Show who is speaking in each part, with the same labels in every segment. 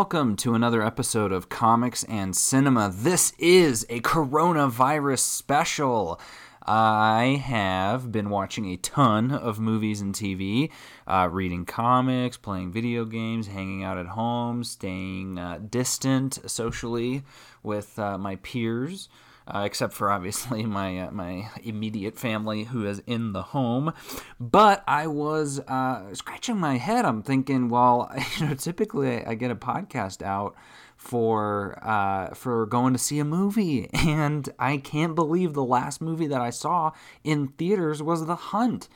Speaker 1: welcome to another episode of Comics and Cinema. This is a coronavirus special. I have been watching a ton of movies and TV, uh, reading comics, playing video games, hanging out at home, staying uh, distant socially with uh, my peers. Uh, except for obviously my uh, my immediate family who is in the home. But I was uh, scratching my head. I'm thinking, well, you know, typically I get a podcast out for uh, for going to see a movie, and I can't believe the last movie that I saw in theaters was The Hunt.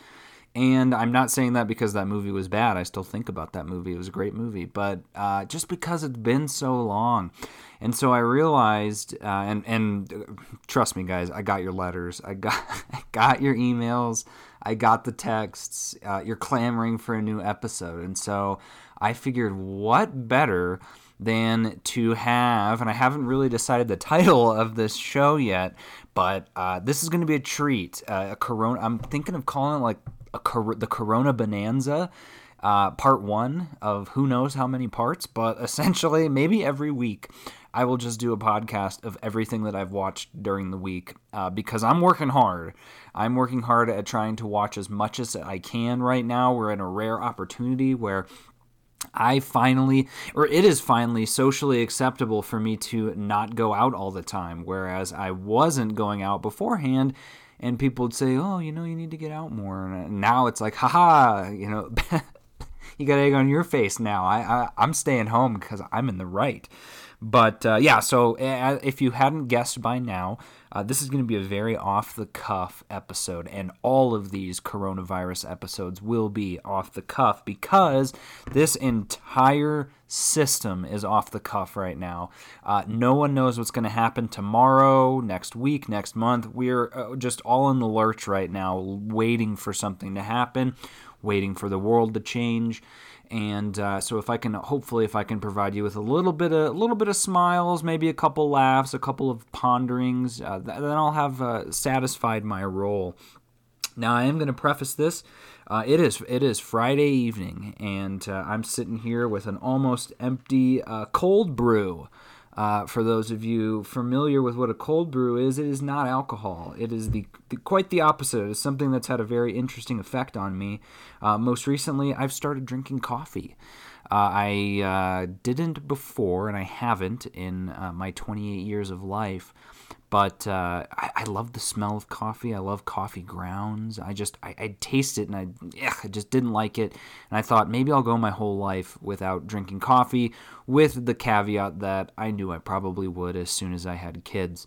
Speaker 1: And I'm not saying that because that movie was bad. I still think about that movie. It was a great movie, but uh, just because it's been so long, and so I realized, uh, and and uh, trust me, guys, I got your letters, I got I got your emails, I got the texts. Uh, you're clamoring for a new episode, and so I figured, what better than to have, and I haven't really decided the title of this show yet, but uh, this is going to be a treat. Uh, a Corona. I'm thinking of calling it like a, cor- the Corona Bonanza. Uh, part one of who knows how many parts, but essentially, maybe every week, I will just do a podcast of everything that I've watched during the week uh, because I'm working hard. I'm working hard at trying to watch as much as I can right now. We're in a rare opportunity where I finally, or it is finally socially acceptable for me to not go out all the time, whereas I wasn't going out beforehand and people would say, "Oh, you know, you need to get out more." And now it's like, "Haha, you know, you got egg on your face now. I, I am staying home because I'm in the right." But uh, yeah, so if you hadn't guessed by now, uh, this is going to be a very off the cuff episode, and all of these coronavirus episodes will be off the cuff because this entire system is off the cuff right now. Uh, no one knows what's going to happen tomorrow, next week, next month. We're uh, just all in the lurch right now, waiting for something to happen, waiting for the world to change and uh, so if I can, hopefully, if I can provide you with a little bit of a little bit of smiles, maybe a couple laughs, a couple of ponderings, uh, then I'll have uh, satisfied my role. Now I am going to preface this. Uh, it is it is Friday evening, and uh, I'm sitting here with an almost empty uh, cold brew. Uh, for those of you familiar with what a cold brew is, it is not alcohol. It is the, the quite the opposite. It is something that's had a very interesting effect on me. Uh, most recently, I've started drinking coffee. Uh, I uh, didn't before, and I haven't in uh, my 28 years of life. But uh, I, I, love the smell of coffee. I love coffee grounds. I just I, I taste it and I, ugh, I just didn't like it. And I thought maybe I'll go my whole life without drinking coffee, with the caveat that I knew I probably would as soon as I had kids.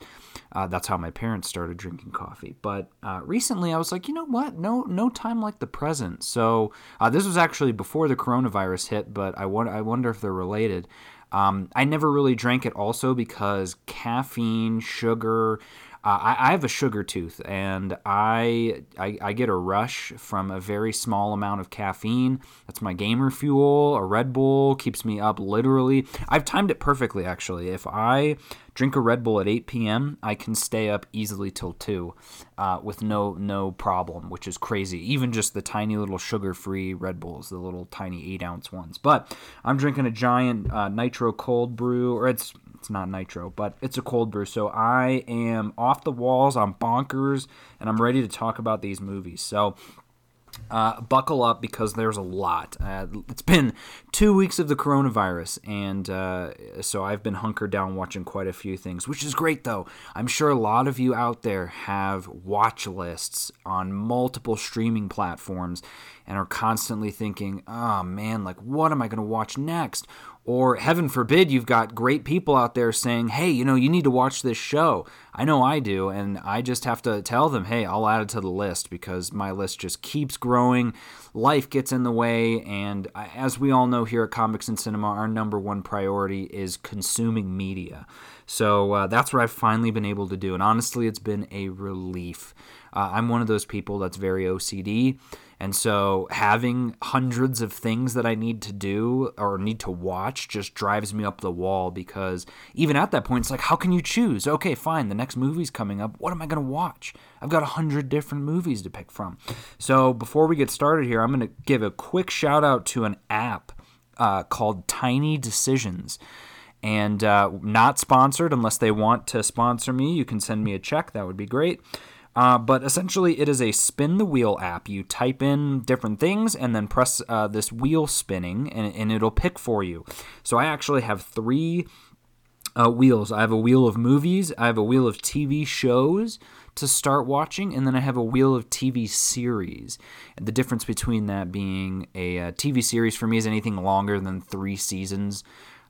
Speaker 1: Uh, that's how my parents started drinking coffee. But uh, recently, I was like, you know what? No, no time like the present. So uh, this was actually before the coronavirus hit, but I, wonder, I wonder if they're related. Um, I never really drank it also because caffeine, sugar, uh, I, I, have a sugar tooth, and I, I, I get a rush from a very small amount of caffeine. That's my gamer fuel. A Red Bull keeps me up literally. I've timed it perfectly actually. If I drink a Red Bull at 8 p.m., I can stay up easily till two, uh, with no no problem, which is crazy. Even just the tiny little sugar-free Red Bulls, the little tiny eight ounce ones. But I'm drinking a giant uh, nitro cold brew, or it's it's not nitro, but it's a cold brew. So I am off the walls. I'm bonkers, and I'm ready to talk about these movies. So uh, buckle up because there's a lot. Uh, it's been two weeks of the coronavirus, and uh, so I've been hunkered down watching quite a few things, which is great though. I'm sure a lot of you out there have watch lists on multiple streaming platforms and are constantly thinking, oh man, like what am I going to watch next? Or heaven forbid, you've got great people out there saying, hey, you know, you need to watch this show. I know I do, and I just have to tell them, hey, I'll add it to the list because my list just keeps growing. Life gets in the way, and as we all know here at Comics and Cinema, our number one priority is consuming media. So uh, that's what I've finally been able to do, and honestly, it's been a relief. Uh, I'm one of those people that's very OCD. And so having hundreds of things that I need to do or need to watch just drives me up the wall because even at that point, it's like, how can you choose? Okay, fine, the next movie's coming up. What am I going to watch? I've got a hundred different movies to pick from. So before we get started here, I'm going to give a quick shout out to an app uh, called Tiny Decisions. And uh, not sponsored unless they want to sponsor me. You can send me a check, that would be great. Uh, but essentially, it is a spin the wheel app. You type in different things and then press uh, this wheel spinning, and, and, it'll pick for you. So I actually have three uh, wheels. I have a wheel of movies, I have a wheel of TV shows to start watching, and then I have a wheel of TV series. The difference between that being a, a uh, TV series for me is anything longer than three seasons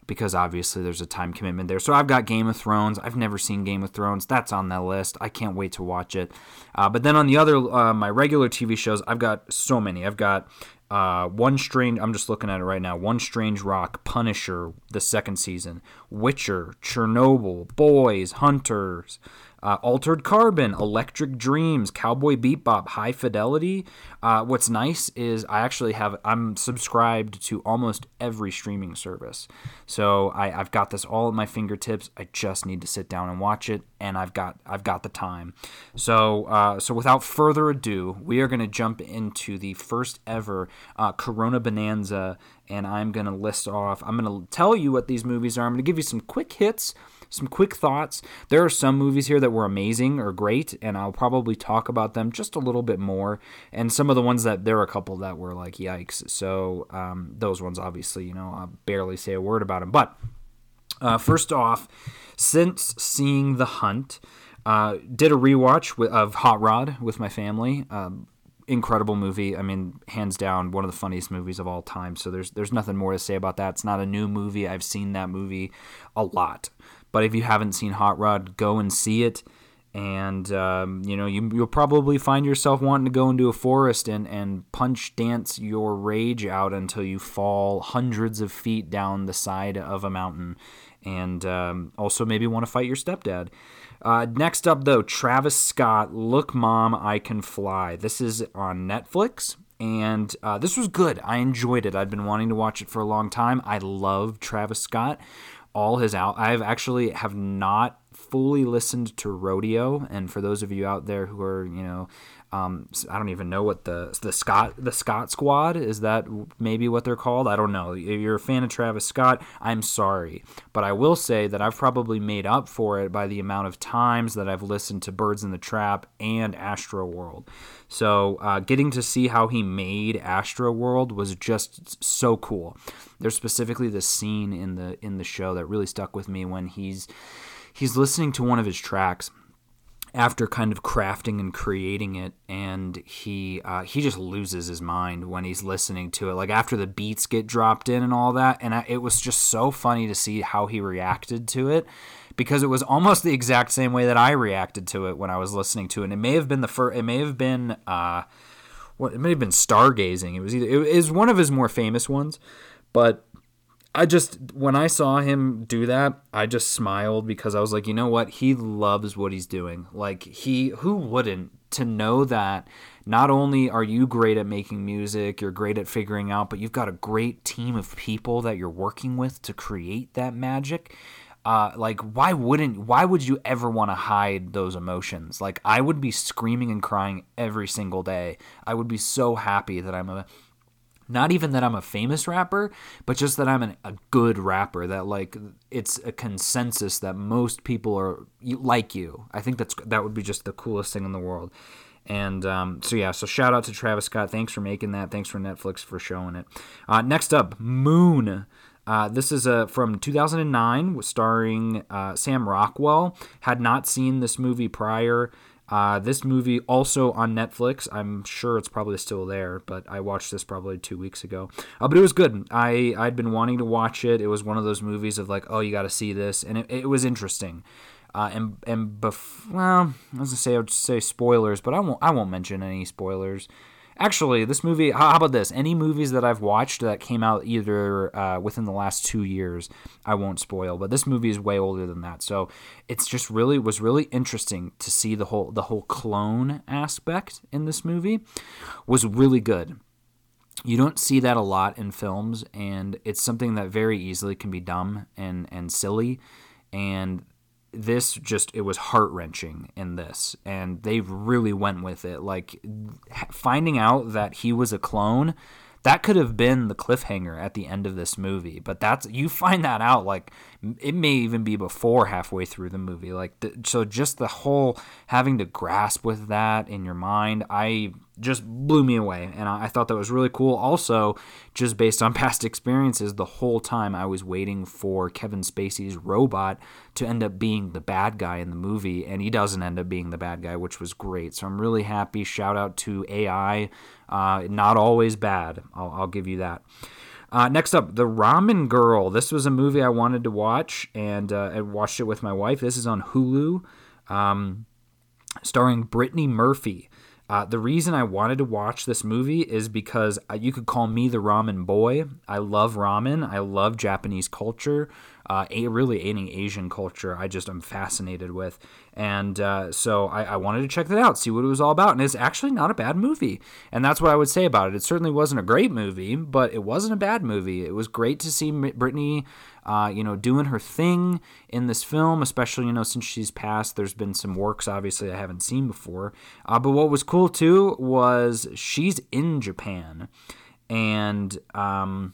Speaker 1: because obviously there's a time commitment there. So I've got Game of Thrones. I've never seen Game of Thrones. That's on that list. I can't wait to watch it. Uh, but then on the other, uh, my regular TV shows, I've got so many. I've got uh, One Strange. I'm just looking at it right now. One Strange Rock, Punisher, the second season, Witcher, Chernobyl, Boys, Hunters uh, Altered Carbon, Electric Dreams, Cowboy Bebop, High Fidelity. Uh, what's nice is I actually have I'm subscribed to almost every streaming service, so I, have got this all at my fingertips. I just need to sit down and watch it, and I've got I've got the time. So uh, so without further ado, we are going to jump into the first ever uh, Corona Bonanza, and I'm going to list off. I'm going to tell you what these movies are. I'm going to give you some quick hits some quick thoughts. There are some movies here that were amazing or great, and I'll probably talk about them just a little bit more. And some of the ones that there are a couple that were like yikes. So um, those ones, obviously, you know, I'll barely say a word about them. But uh, first off, since seeing The Hunt, uh, did a rewatch of Hot Rod with my family. Um, incredible movie. I mean, hands down, one of the funniest movies of all time. So there's there's nothing more to say about that. It's not a new movie. I've seen that movie a lot. But if you haven't seen Hot Rod, go and see it. And um, you know you, you'll probably find yourself wanting to go into a forest and, and punch dance your rage out until you fall hundreds of feet down the side of a mountain, and um, also maybe want to fight your stepdad. Uh, next up, though, Travis Scott, Look Mom, I Can Fly. This is on Netflix and uh, this was good. I enjoyed it. I'd been wanting to watch it for a long time. I love Travis Scott all his out. I've actually have not fully listened to Rodeo, and for those of you out there who are, you know, um, I don't even know what the the Scott the Scott Squad is that maybe what they're called. I don't know. If you're a fan of Travis Scott, I'm sorry, but I will say that I've probably made up for it by the amount of times that I've listened to Birds in the Trap and Astro World. So uh, getting to see how he made Astro World was just so cool. There's specifically this scene in the in the show that really stuck with me when he's he's listening to one of his tracks after kind of crafting and creating it, and he uh, he just loses his mind when he's listening to it. Like after the beats get dropped in and all that, and I, it was just so funny to see how he reacted to it because it was almost the exact same way that I reacted to it when I was listening to it. And it may have been the first. It may have been. Uh, what it may have been stargazing. It was either it is one of his more famous ones, but I just when I saw him do that, I just smiled because I was like, you know what? He loves what he's doing. Like he who wouldn't to know that not only are you great at making music, you're great at figuring out, but you've got a great team of people that you're working with to create that magic uh, like why wouldn't why would you ever want to hide those emotions like i would be screaming and crying every single day i would be so happy that i'm a not even that i'm a famous rapper but just that i'm an, a good rapper that like it's a consensus that most people are like you i think that's that would be just the coolest thing in the world and um, so yeah, so shout out to Travis Scott. Thanks for making that. Thanks for Netflix for showing it. Uh, next up, Moon. Uh, this is a, from 2009, starring uh, Sam Rockwell. Had not seen this movie prior. Uh, this movie also on Netflix. I'm sure it's probably still there, but I watched this probably two weeks ago. Uh, but it was good. I I'd been wanting to watch it. It was one of those movies of like, oh, you got to see this, and it, it was interesting. Uh, and and bef- well, I was gonna say I would say spoilers, but I won't I won't mention any spoilers. Actually, this movie. How about this? Any movies that I've watched that came out either uh, within the last two years, I won't spoil. But this movie is way older than that, so it's just really was really interesting to see the whole the whole clone aspect in this movie was really good. You don't see that a lot in films, and it's something that very easily can be dumb and and silly. And this just it was heart wrenching in this, and they really went with it. Like finding out that he was a clone, that could have been the cliffhanger at the end of this movie. But that's you find that out like it may even be before halfway through the movie. Like so, just the whole having to grasp with that in your mind, I just blew me away, and I, thought that was really cool. Also, just based on past experiences, the whole time I was waiting for Kevin Spacey's robot to end up being the bad guy in the movie, and he doesn't end up being the bad guy, which was great. So I'm really happy. Shout out to AI. Uh, not always bad. I'll, I'll give you that. Uh, next up, The Ramen Girl. This was a movie I wanted to watch, and uh, I watched it with my wife. This is on Hulu, um, starring Brittany Murphy. Uh, the reason I wanted to watch this movie is because uh, you could call me the ramen boy. I love ramen. I love Japanese culture uh, a, really any Asian culture I just am fascinated with. And uh, so I, I, wanted to check that out, see what it was all about. And it's actually not a bad movie. And that's what I would say about it. It certainly wasn't a great movie, but it wasn't a bad movie. It was great to see Brittany, uh, you know, doing her thing in this film, especially, you know, since she's passed. There's been some works, obviously, I haven't seen before. Uh, but what was cool, too, was she's in Japan. And, um,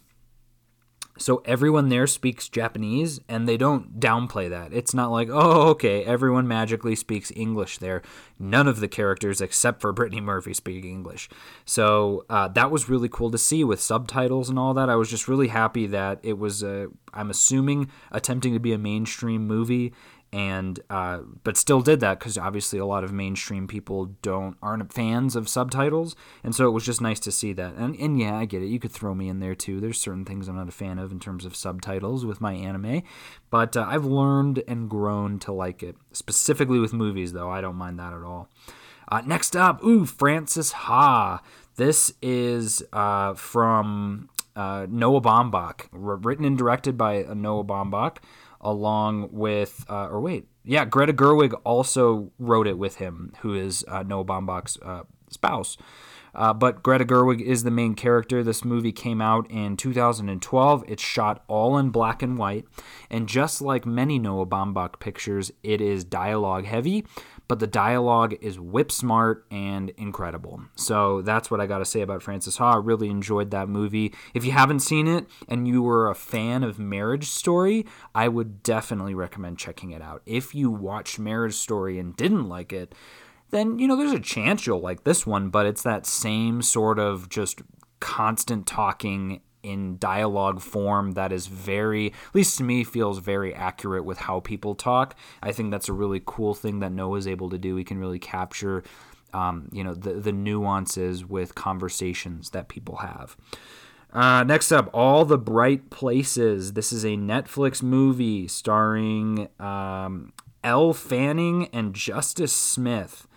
Speaker 1: so everyone there speaks Japanese and they don't downplay that. It's not like, oh, okay, everyone magically speaks English there. None of the characters except for Brittany Murphy speak English. So uh, that was really cool to see with subtitles and all that. I was just really happy that it was, I'm assuming, attempting to be a mainstream movie and uh, but still did that because obviously a lot of mainstream people don't aren't fans of subtitles, and so it was just nice to see that. And and yeah, I get it. You could throw me in there too. There's certain things I'm not a fan of in terms of subtitles with my anime, but uh, I've learned and grown to like it. Specifically with movies, though, I don't mind that at all. Uh, next up, ooh, Frances Ha. This is uh, from uh, Noah Baumbach, written and directed by Noah Baumbach along with, uh, or wait, yeah, Greta Gerwig also wrote it with him, who is uh, Noah Baumbach's uh, spouse. Uh, but Greta Gerwig is the main character. This movie came out in 2012. It's shot all in black and white. And just like many Noah Baumbach pictures, it is dialogue heavy, but the dialogue is whip smart and incredible. So that's what I got to say about Frances Ha. I really enjoyed that movie. If you haven't seen it and you were a fan of Marriage Story, I would definitely recommend checking it out. If you watched Marriage Story and didn't like it, then you know there's a chance you'll like this one, but it's that same sort of just constant talking in dialogue form that is very, at least to me, feels very accurate with how people talk. I think that's a really cool thing that Noah's able to do. He can really capture, um, you know, the the nuances with conversations that people have. Uh, next up, All the Bright Places. This is a Netflix movie starring um, Elle Fanning and Justice Smith.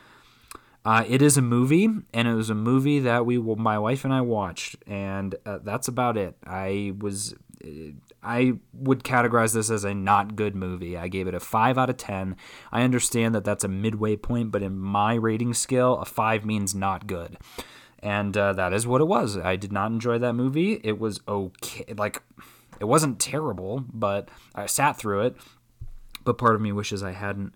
Speaker 1: Uh, it is a movie, and it was a movie that we, my wife and I watched, and uh, that's about it. I was, uh, I would categorize this as a not good movie. I gave it a five out of ten. I understand that that's a midway point, but in my rating scale, a five means not good, and uh, that is what it was. I did not enjoy that movie. It was okay, like it wasn't terrible, but I sat through it. But part of me wishes I hadn't.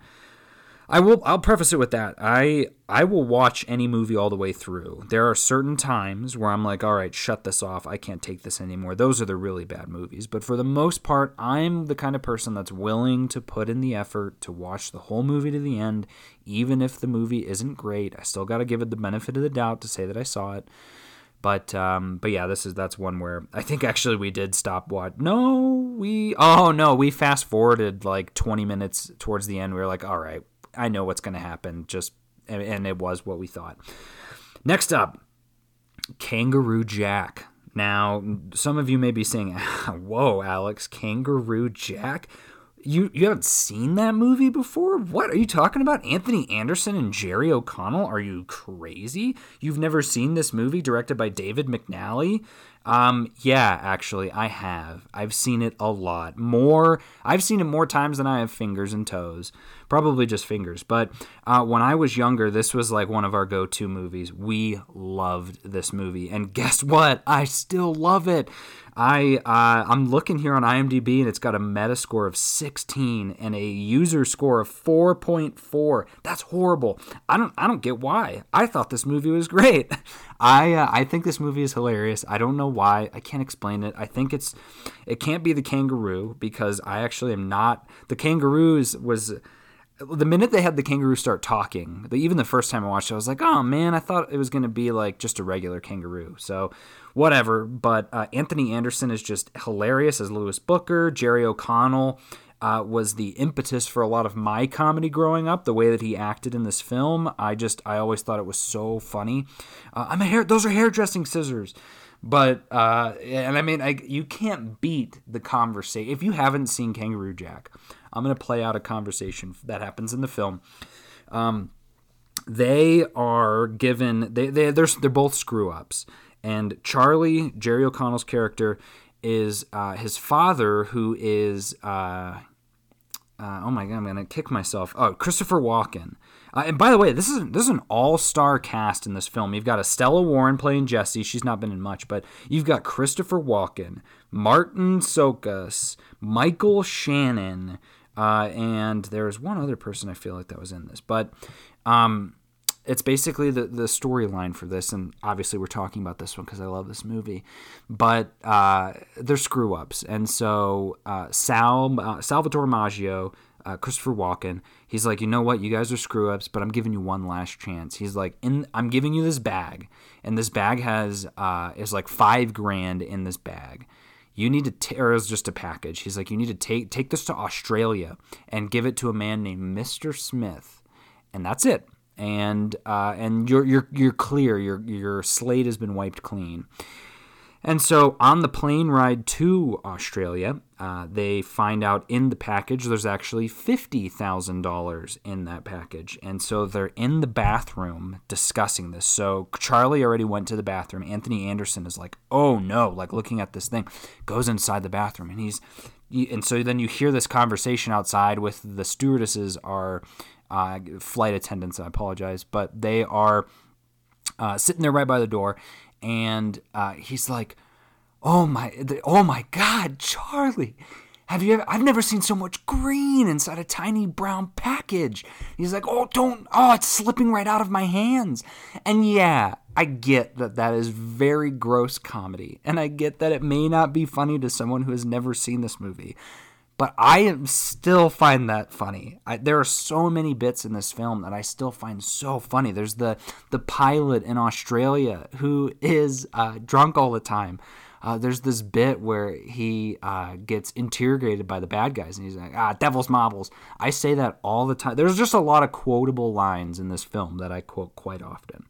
Speaker 1: I will I'll preface it with that. I I will watch any movie all the way through. There are certain times where I'm like, all right, shut this off. I can't take this anymore. Those are the really bad movies. But for the most part, I'm the kind of person that's willing to put in the effort to watch the whole movie to the end, even if the movie isn't great. I still got to give it the benefit of the doubt to say that I saw it. But um, but yeah, this is that's one where I think actually we did stop watch. No, we oh no, we fast forwarded like 20 minutes towards the end. We were like, all right, I know what's going to happen. Just and it was what we thought. Next up, Kangaroo Jack. Now, some of you may be saying, "Whoa, Alex, Kangaroo Jack." You you haven't seen that movie before? What are you talking about? Anthony Anderson and Jerry O'Connell? Are you crazy? You've never seen this movie directed by David McNally? Um, yeah, actually, I have. I've seen it a lot. More, I've seen it more times than I have fingers and toes. Probably just fingers. But uh, when I was younger, this was like one of our go to movies. We loved this movie. And guess what? I still love it. I uh, I'm looking here on IMDb and it's got a Metascore of 16 and a user score of 4.4. That's horrible. I don't I don't get why. I thought this movie was great. I uh, I think this movie is hilarious. I don't know why. I can't explain it. I think it's it can't be the kangaroo because I actually am not the kangaroos was the minute they had the kangaroo start talking, the, even the first time I watched it, I was like, oh man, I thought it was going to be like just a regular kangaroo. So, whatever. But uh, Anthony Anderson is just hilarious as Louis Booker. Jerry O'Connell uh, was the impetus for a lot of my comedy growing up. The way that he acted in this film, I just I always thought it was so funny. Uh, I'm a hair; those are hairdressing scissors. But uh, and I mean, I, you can't beat the conversation if you haven't seen Kangaroo Jack. I'm gonna play out a conversation that happens in the film. Um, they are given they they they're, they're both screw ups, and Charlie Jerry O'Connell's character is uh, his father, who is uh, uh, oh my god, I'm gonna kick myself. Oh, Christopher Walken. Uh, and by the way, this is this is an all-star cast in this film. You've got Estella Warren playing Jessie. She's not been in much, but you've got Christopher Walken, Martin Csokas, Michael Shannon, uh, and there's one other person I feel like that was in this. But um, it's basically the, the storyline for this, and obviously we're talking about this one because I love this movie. But uh, they're screw ups, and so uh, Sal uh, Salvatore Maggio, uh, Christopher Walken, he's like, you know what, you guys are screw ups, but I'm giving you one last chance. He's like, in I'm giving you this bag, and this bag has uh, is like five grand in this bag. You need to, t- or it was just a package. He's like, you need to take take this to Australia and give it to a man named Mister Smith, and that's it and uh, and you're you're you're clear. Your your slate has been wiped clean. And so on the plane ride to Australia, uh, they find out in the package there's actually $50,000 in that package. And so they're in the bathroom discussing this. So Charlie already went to the bathroom. Anthony Anderson is like, oh no, like looking at this thing, goes inside the bathroom. And he's, and so then you hear this conversation outside with the stewardesses are uh, flight attendants. I apologize, but they are uh, sitting there right by the door, and uh, he's like, "Oh my, oh my God, Charlie." Have you ever, I've never seen so much green inside a tiny brown package. He's like, oh, don't, oh, it's slipping right out of my hands. And yeah, I get that that is very gross comedy. And I get that it may not be funny to someone who has never seen this movie but I am still find that funny. I, there are so many bits in this film that I still find so funny. There's the the pilot in Australia who is uh, drunk all the time. Uh, there's this bit where he uh, gets interrogated by the bad guys, and he's like, "Ah, devil's marbles." I say that all the time. There's just a lot of quotable lines in this film that I quote quite often.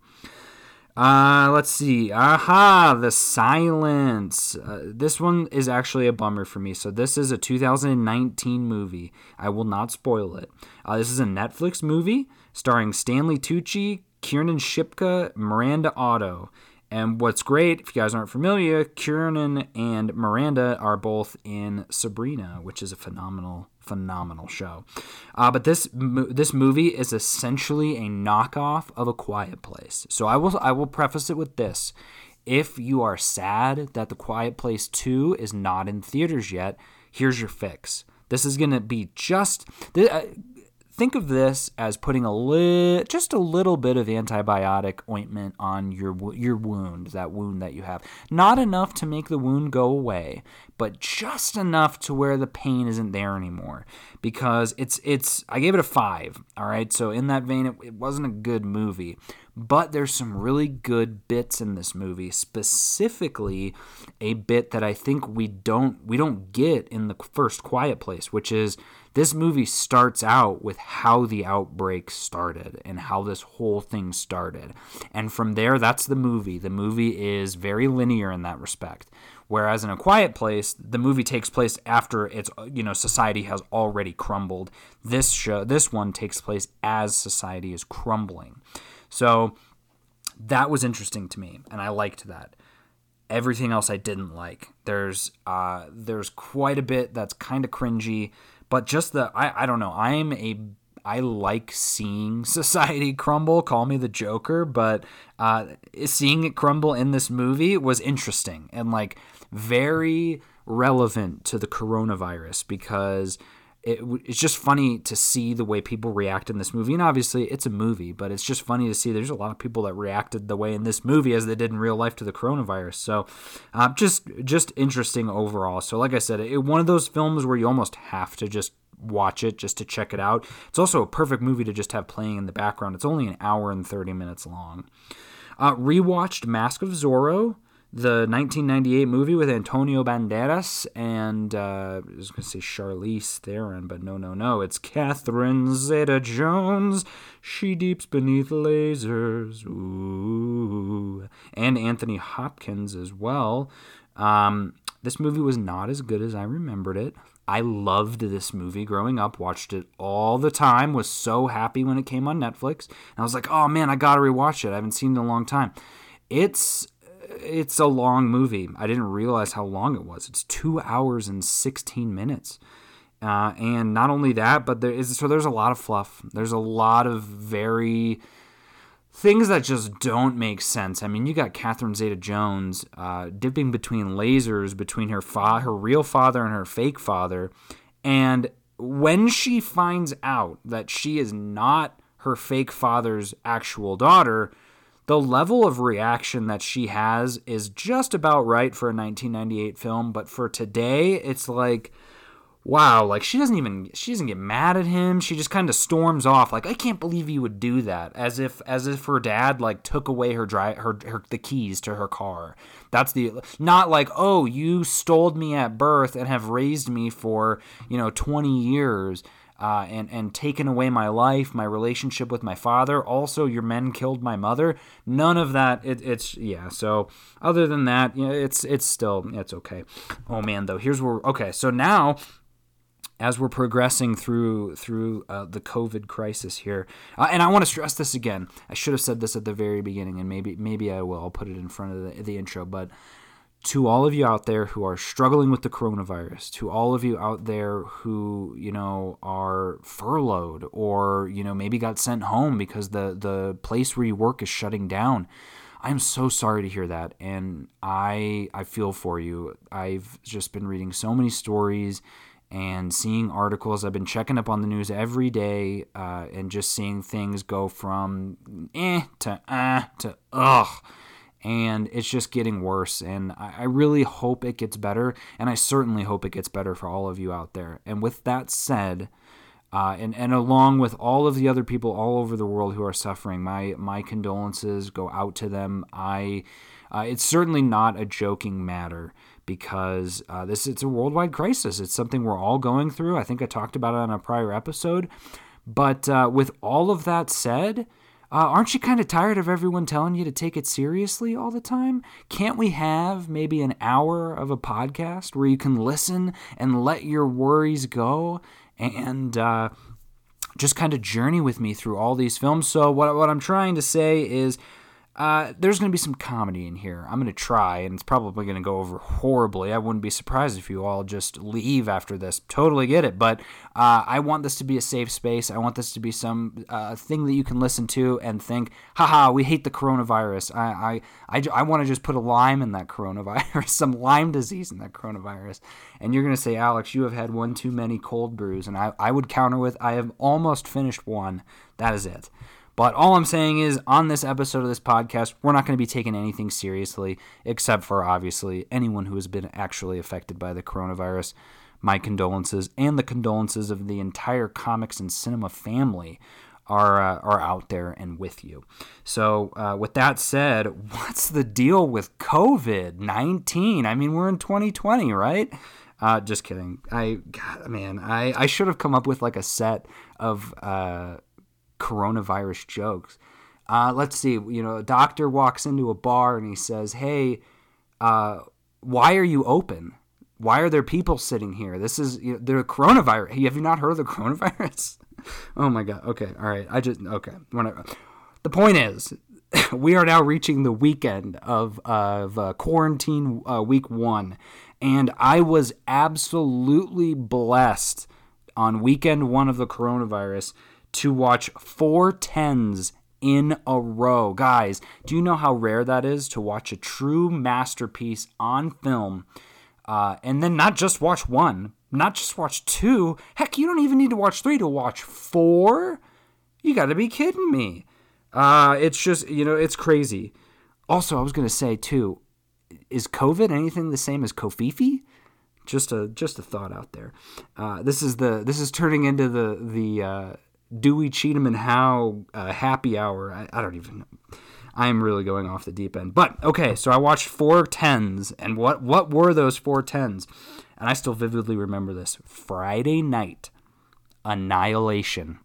Speaker 1: Uh, let's see. Aha, The Silence. Uh, this one is actually a bummer for me. So, this is a 2019 movie. I will not spoil it. Uh, this is a Netflix movie starring Stanley Tucci, Kiernan Shipka, Miranda Otto. And what's great, if you guys aren't familiar, Kiernan and Miranda are both in Sabrina, which is a phenomenal, phenomenal show. Uh, but this this movie is essentially a knockoff of A Quiet Place. So I will I will preface it with this: if you are sad that The Quiet Place Two is not in theaters yet, here's your fix. This is gonna be just. Uh, think of this as putting a li- just a little bit of antibiotic ointment on your your wound, that wound that you have. Not enough to make the wound go away, but just enough to where the pain isn't there anymore. Because it's it's I gave it a five. All right, so in that vein, it, it wasn't a good movie, but there's some really good bits in this movie. Specifically, a bit that I think we don't we don't get in the first Quiet Place, which is this movie starts out with how the outbreak started and how this whole thing started. And from there, that's the movie. The movie is very linear in that respect. Whereas in A Quiet Place, the movie takes place after it's you know society has already crumbled. This show, this one takes place as society is crumbling. So that was interesting to me, and I liked that. Everything else I didn't like. There's uh, there's quite a bit that's kind of cringy. But just the I, I don't know. I am a I like seeing society crumble. Call me the Joker, but uh, seeing it crumble in this movie was interesting and like very relevant to the coronavirus because it, it's just funny to see the way people react in this movie. And obviously, it's a movie, but it's just funny to see there's a lot of people that reacted the way in this movie as they did in real life to the coronavirus. So, uh, just just interesting overall. So, like I said, it, one of those films where you almost have to just watch it just to check it out. It's also a perfect movie to just have playing in the background. It's only an hour and 30 minutes long. Uh, rewatched Mask of Zorro the 1998 movie with Antonio Banderas and uh, I was going to say Charlize Theron, but no, no, no. It's Catherine Zeta Jones. She deeps beneath lasers. Ooh. And Anthony Hopkins as well. Um, this movie was not as good as I remembered it. I loved this movie growing up, watched it all the time, was so happy when it came on Netflix. And I was like, oh man, I gotta rewatch it. I haven't seen it in a long time. It's it's a long movie. I didn't realize how long it was. It's two hours and 16 minutes. Uh, and not only that, but there is so there's a lot of fluff. There's a lot of very things that just don't make sense. I mean, you got Catherine Zeta-Jones uh, dipping between lasers between her fa- her real father and her fake father, and when she finds out that she is not her fake father's actual daughter, the level of reaction that she has is just about right for a 1998 film, but for today, it's like, wow, like she doesn't even she doesn't get mad at him. She just kind of storms off, like I can't believe you would do that, as if as if her dad like took away her drive her, her the keys to her car. That's the not like oh you stole me at birth and have raised me for you know 20 years uh, and and taken away my life, my relationship with my father. Also, your men killed my mother. None of that. It, it's yeah. So other than that, yeah, it's it's still it's okay. Oh man, though, here's where okay. So now as we're progressing through through uh, the COVID crisis here, uh, and I want to stress this again. I should have said this at the very beginning, and maybe maybe I will. I'll put it in front of the, the intro, but to all of you out there who are struggling with the coronavirus, to all of you out there who, you know, are furloughed or, you know, maybe got sent home because the, the place where you work is shutting down. I'm so sorry to hear that. And I, I feel for you. I've just been reading so many stories and seeing articles. I've been checking up on the news every day uh, and just seeing things go from eh to ah to ugh and it's just getting worse. And I, really hope it gets better, and I certainly hope it gets better for all of you out there. And with that said, uh, and and along with all of the other people all over the world who are suffering, my my condolences go out to them. I uh, it's certainly not a joking matter because uh, this it's a worldwide crisis. It's something we're all going through. I think I talked about it on a prior episode. But uh, with all of that said, uh, aren't you kind of tired of everyone telling you to take it seriously all the time? Can't we have maybe an hour of a podcast where you can listen and let your worries go and uh, just kind of journey with me through all these films? So, what, what I'm trying to say is uh, there's going to be some comedy in here. I'm going to try, and it's probably going to go over horribly. I wouldn't be surprised if you all just leave after this. Totally get it, but uh, I want this to be a safe space. I want this to be some uh, thing that you can listen to and think, haha, we hate the coronavirus. I, I, I, I want to just put a lime in that coronavirus, some Lyme disease in that coronavirus. And you're going to say, Alex, you have had one too many cold brews. And I, I would counter with, I have almost finished one. That is it. But all I'm saying is, on this episode of this podcast, we're not going to be taking anything seriously, except for obviously anyone who has been actually affected by the coronavirus. My condolences and the condolences of the entire comics and cinema family are uh, are out there and with you. So, uh, with that said, what's the deal with COVID nineteen? I mean, we're in 2020, right? Uh, just kidding. I, God, man, I, I should have come up with like a set of uh, coronavirus jokes. Uh, let's see. You know, a doctor walks into a bar and he says, "Hey, uh, why are you open? Why are there people sitting here? This is you know, the coronavirus. Have you not heard of the coronavirus? oh my god. Okay, all right. I just okay. Whatever. The point is, we are now reaching the weekend of of uh, quarantine uh, week one, and I was absolutely blessed on weekend one of the coronavirus to watch four tens in a row. Guys, do you know how rare that is to watch a true masterpiece on film? uh, and then not just watch one, not just watch two. Heck, you don't even need to watch three to watch four. You got to be kidding me. Uh, it's just you know it's crazy. Also, I was gonna say too, is COVID anything the same as covfefe? Just a just a thought out there. Uh, this is the this is turning into the the uh, Dewey Cheatham and Howe uh, happy hour. I, I don't even know. I am really going off the deep end. But okay, so I watched four tens, and what what were those four tens? And I still vividly remember this. Friday night, Annihilation.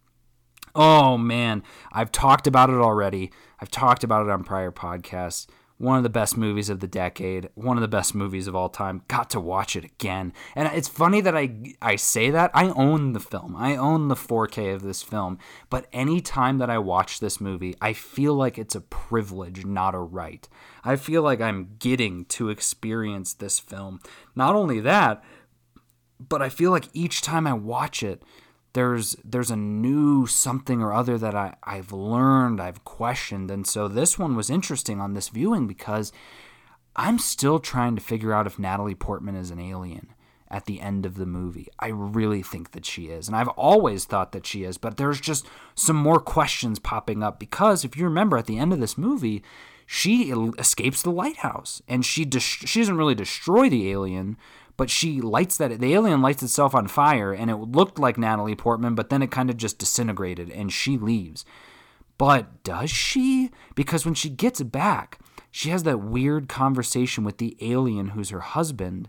Speaker 1: Oh man, I've talked about it already. I've talked about it on prior podcasts one of the best movies of the decade, one of the best movies of all time. Got to watch it again. And it's funny that I I say that. I own the film. I own the 4K of this film, but any time that I watch this movie, I feel like it's a privilege, not a right. I feel like I'm getting to experience this film. Not only that, but I feel like each time I watch it, there's there's a new something or other that I, I've learned, I've questioned. And so this one was interesting on this viewing because I'm still trying to figure out if Natalie Portman is an alien at the end of the movie. I really think that she is. And I've always thought that she is, but there's just some more questions popping up because if you remember at the end of this movie, she escapes the lighthouse and she she doesn't really destroy the alien, but she lights that the alien lights itself on fire and it looked like Natalie Portman, but then it kind of just disintegrated and she leaves. But does she? Because when she gets back, she has that weird conversation with the alien who's her husband.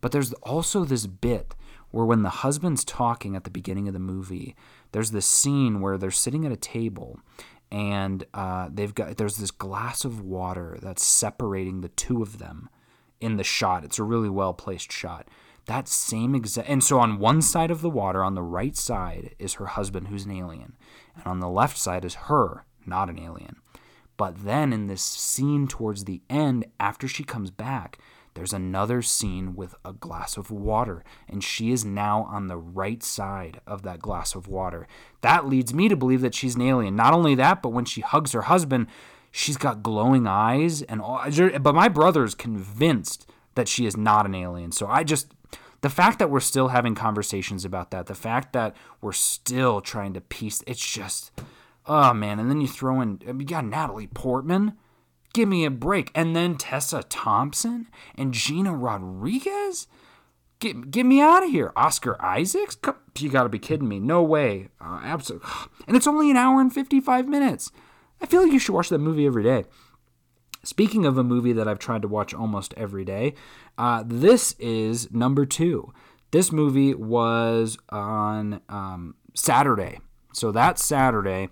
Speaker 1: But there's also this bit where when the husband's talking at the beginning of the movie, there's this scene where they're sitting at a table and uh, they've got there's this glass of water that's separating the two of them in the shot. It's a really well placed shot. That same exact. And so on one side of the water, on the right side, is her husband, who's an alien. And on the left side is her, not an alien. But then in this scene towards the end, after she comes back, there's another scene with a glass of water, and she is now on the right side of that glass of water. That leads me to believe that she's an alien. Not only that, but when she hugs her husband, she's got glowing eyes and all but my brother's convinced that she is not an alien so i just the fact that we're still having conversations about that the fact that we're still trying to piece it's just oh man and then you throw in you got natalie portman give me a break and then tessa thompson and gina rodriguez Get, get me out of here. Oscar Isaacs? You gotta be kidding me. No way. Uh, absolutely. And it's only an hour and 55 minutes. I feel like you should watch that movie every day. Speaking of a movie that I've tried to watch almost every day, uh, this is number two. This movie was on um, Saturday. So that Saturday,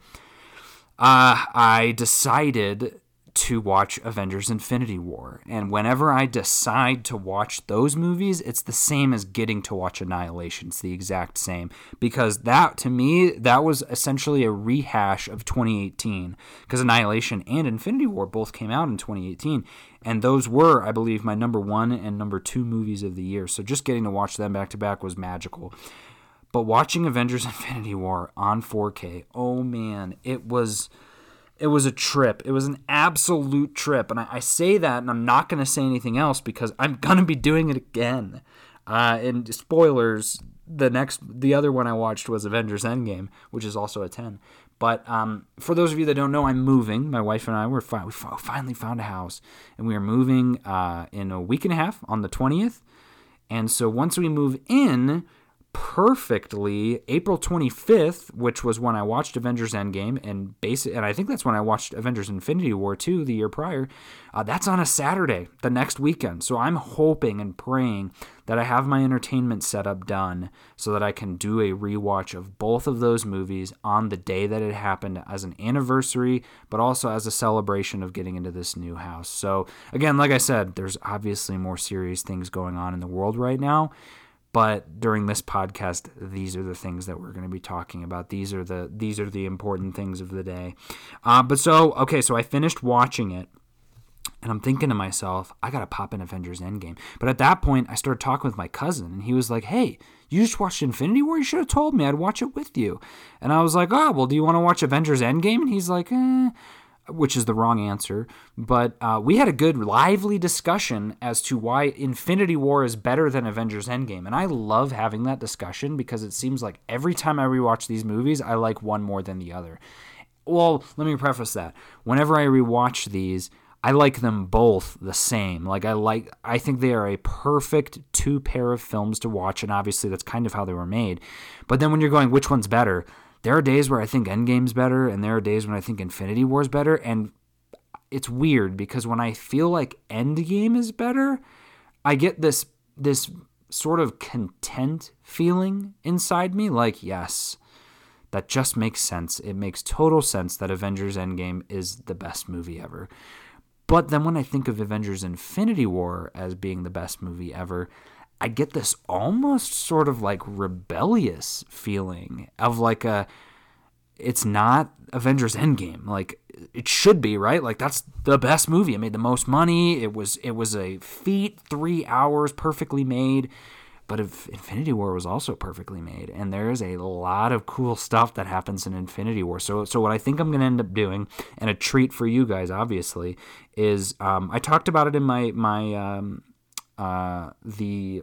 Speaker 1: uh, I decided to watch Avengers Infinity War. And whenever I decide to watch those movies, it's the same as getting to watch Annihilation. It's the exact same. Because that, to me, that was essentially a rehash of 2018. Because Annihilation and Infinity War both came out in 2018. And those were, I believe, my number one and number two movies of the year. So just getting to watch them back to back was magical. But watching Avengers Infinity War on 4K, oh man, it was it was a trip. It was an absolute trip. And I, I say that, and I'm not going to say anything else because I'm going to be doing it again. Uh, and spoilers, the next, the other one I watched was Avengers Endgame, which is also a 10. But um, for those of you that don't know, I'm moving. My wife and I were fi- we finally found a house, and we are moving uh, in a week and a half on the 20th. And so once we move in, perfectly April 25th, which was when I watched Avengers Endgame, and basic, and I think that's when I watched Avengers Infinity War 2 the year prior. Uh, that's on a Saturday, the next weekend. So I'm hoping and praying that I have my entertainment setup done so that I can do a rewatch of both of those movies on the day that it happened as an anniversary, but also as a celebration of getting into this new house. So, again, like I said, there's obviously more serious things going on in the world right now. But during this podcast, these are the things that we're going to be talking about. These are the these are the important things of the day. Uh, but so okay, so I finished watching it. And I'm thinking to myself, I gotta pop in Avengers Endgame. But at that point, I started talking with my cousin, and he was like, "Hey, you just watched Infinity War? You should have told me. I'd watch it with you." And I was like, "Oh, well, do you want to watch Avengers Endgame?" And he's like, eh, which is the wrong answer. But uh, we had a good, lively discussion as to why Infinity War is better than Avengers Endgame. And I love having that discussion because it seems like every time I rewatch these movies, I like one more than the other. Well, let me preface that. Whenever I rewatch these, I like them both the same. Like I like I think they are a perfect two pair of films to watch and obviously that's kind of how they were made. But then when you're going which one's better? There are days where I think Endgame's better and there are days when I think Infinity War's better and it's weird because when I feel like Endgame is better, I get this this sort of content feeling inside me like yes, that just makes sense. It makes total sense that Avengers Endgame is the best movie ever. But then when I think of Avengers Infinity War as being the best movie ever, I get this almost sort of like rebellious feeling of like a it's not Avengers Endgame. Like it should be, right? Like that's the best movie. It made the most money. It was it was a feat, 3 hours perfectly made. But if Infinity War was also perfectly made, and there is a lot of cool stuff that happens in Infinity War. So, so what I think I'm going to end up doing, and a treat for you guys, obviously, is um, I talked about it in my my um, uh, the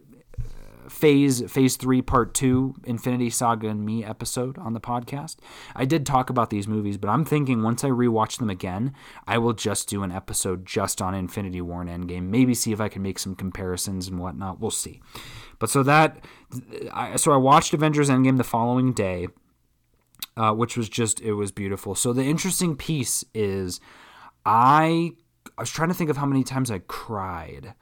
Speaker 1: phase phase three part two infinity saga and me episode on the podcast. I did talk about these movies but i'm thinking once i rewatch them again i will just do an episode just on infinity war and endgame maybe see if i can make some comparisons and whatnot. We'll see. But so that I, so i watched avengers endgame the following day uh, which was just it was beautiful. So the interesting piece is i i was trying to think of how many times i cried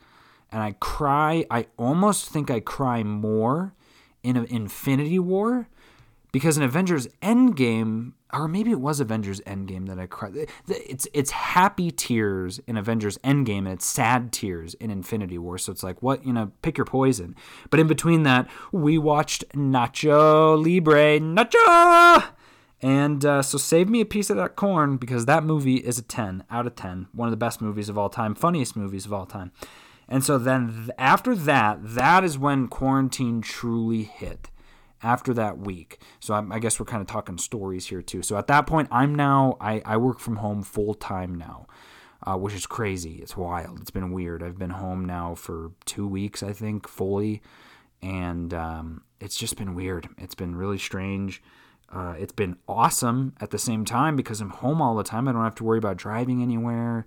Speaker 1: and I cry. I almost think I cry more in Infinity War because in Avengers Endgame, or maybe it was Avengers Endgame that I cried. It's it's happy tears in Avengers Endgame and it's sad tears in Infinity War. So it's like what you know, pick your poison. But in between that, we watched Nacho Libre, Nacho. And uh, so save me a piece of that corn because that movie is a 10 out of 10. One of the best movies of all time, funniest movies of all time. And so then after that, that is when quarantine truly hit. After that week. So I'm, i guess we're kind of talking stories here too. So at that point, I'm now, I, I work from home full time now. Uh, which is crazy. It's wild. It's been weird. I've been home now for two weeks, I think, fully, and um, it's just been weird. It's been really strange. Uh, it's been awesome at the same time because I'm home all the time. I don't have to worry about driving anywhere.